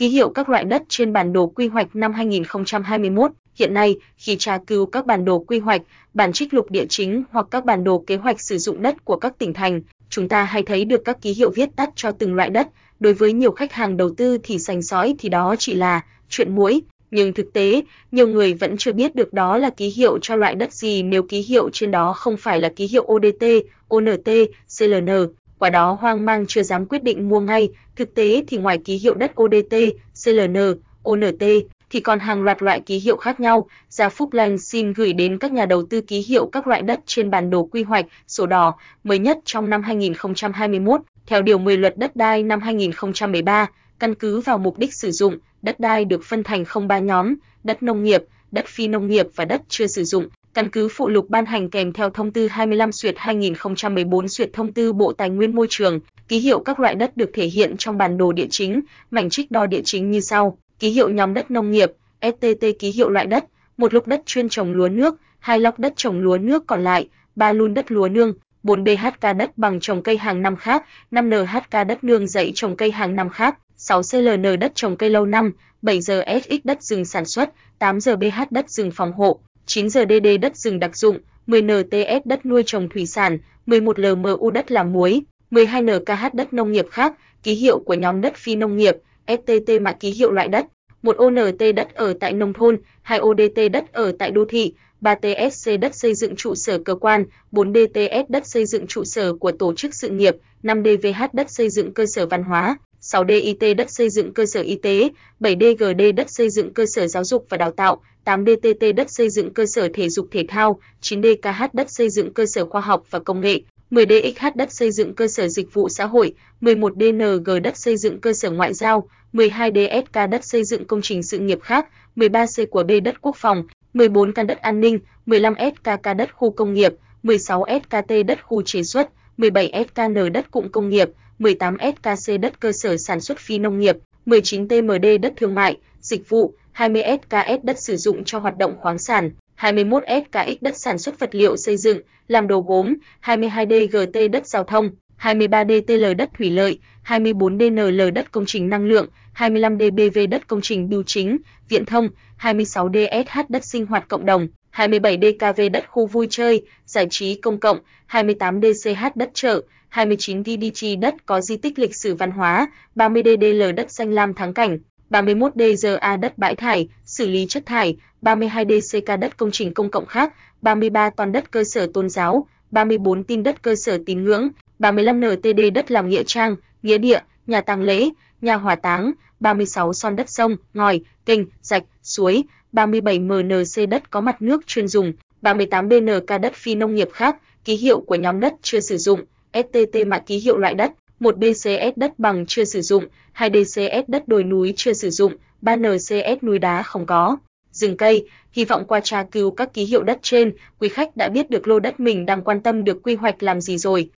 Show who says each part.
Speaker 1: ký hiệu các loại đất trên bản đồ quy hoạch năm 2021. Hiện nay, khi tra cứu các bản đồ quy hoạch, bản trích lục địa chính hoặc các bản đồ kế hoạch sử dụng đất của các tỉnh thành, chúng ta hay thấy được các ký hiệu viết tắt cho từng loại đất. Đối với nhiều khách hàng đầu tư thì sành sói thì đó chỉ là chuyện muỗi, nhưng thực tế, nhiều người vẫn chưa biết được đó là ký hiệu cho loại đất gì nếu ký hiệu trên đó không phải là ký hiệu ODT, ONT, CLN. Quả đó hoang mang chưa dám quyết định mua ngay, thực tế thì ngoài ký hiệu đất ODT, CLN, ONT thì còn hàng loạt loại ký hiệu khác nhau. Gia Phúc Lành xin gửi đến các nhà đầu tư ký hiệu các loại đất trên bản đồ quy hoạch, sổ đỏ mới nhất trong năm 2021 theo điều 10 luật đất đai năm 2013, căn cứ vào mục đích sử dụng, đất đai được phân thành không ba nhóm: đất nông nghiệp, đất phi nông nghiệp và đất chưa sử dụng. Căn cứ phụ lục ban hành kèm theo thông tư 25 duyệt 2014 duyệt thông tư Bộ Tài nguyên Môi trường, ký hiệu các loại đất được thể hiện trong bản đồ địa chính, mảnh trích đo địa chính như sau: ký hiệu nhóm đất nông nghiệp, STT ký hiệu loại đất, một lục đất chuyên trồng lúa nước, hai lóc đất trồng lúa nước còn lại, ba lun đất lúa nương, 4 BHK đất bằng trồng cây hàng năm khác, 5 NHK đất nương dãy trồng cây hàng năm khác, 6 CLN đất trồng cây lâu năm, 7 giờ SX đất rừng sản xuất, 8 giờ BH đất rừng phòng hộ, 9 giờ DD đất rừng đặc dụng, 10 NTS đất nuôi trồng thủy sản, 11 LMU đất làm muối, 12 NKH đất nông nghiệp khác, ký hiệu của nhóm đất phi nông nghiệp, STT mã ký hiệu loại đất, 1 ONT đất ở tại nông thôn, 2 ODT đất ở tại đô thị, 3 TSC đất xây dựng trụ sở cơ quan, 4 DTS đất xây dựng trụ sở của tổ chức sự nghiệp, 5 DVH đất xây dựng cơ sở văn hóa, 6 DIT đất xây dựng cơ sở y tế, 7 DGD đất xây dựng cơ sở giáo dục và đào tạo, 8 DTT đất xây dựng cơ sở thể dục thể thao, 9 DKH đất xây dựng cơ sở khoa học và công nghệ, 10 DXH đất xây dựng cơ sở dịch vụ xã hội, 11 DNG đất xây dựng cơ sở ngoại giao, 12 DSK đất xây dựng công trình sự nghiệp khác, 13 C của B đất quốc phòng, 14 căn đất an ninh, 15 SKK đất khu công nghiệp, 16 SKT đất khu chế xuất, 17 SKN đất cụm công nghiệp, 18 SKC đất cơ sở sản xuất phi nông nghiệp, 19 TMD đất thương mại, dịch vụ, 20 SKS đất sử dụng cho hoạt động khoáng sản, 21 SKX đất sản xuất vật liệu xây dựng, làm đồ gốm, 22 DGT đất giao thông, 23 DTL đất thủy lợi, 24 DNL đất công trình năng lượng, 25 DBV đất công trình bưu chính, viễn thông, 26 DSH đất sinh hoạt cộng đồng, 27 DKV đất khu vui chơi, giải trí công cộng, 28 DCH đất chợ, 29 DDG đất có di tích lịch sử văn hóa, 30 DDL đất xanh lam thắng cảnh, 31 DZA đất bãi thải, xử lý chất thải, 32 DCK đất công trình công cộng khác, 33 toàn đất cơ sở tôn giáo, 34 tin đất cơ sở tín ngưỡng, 35 NTD đất làm nghĩa trang, nghĩa địa, nhà tang lễ, nhà hỏa táng, 36 son đất sông, ngòi, kênh, rạch, suối, 37 MNC đất có mặt nước chuyên dùng, 38 BNK đất phi nông nghiệp khác, ký hiệu của nhóm đất chưa sử dụng, STT mã ký hiệu loại đất, 1 BCS đất bằng chưa sử dụng, 2 DCS đất đồi núi chưa sử dụng, 3 NCS núi đá không có. Rừng cây, hy vọng qua tra cứu các ký hiệu đất trên, quý khách đã biết được lô đất mình đang quan tâm được quy hoạch làm gì rồi.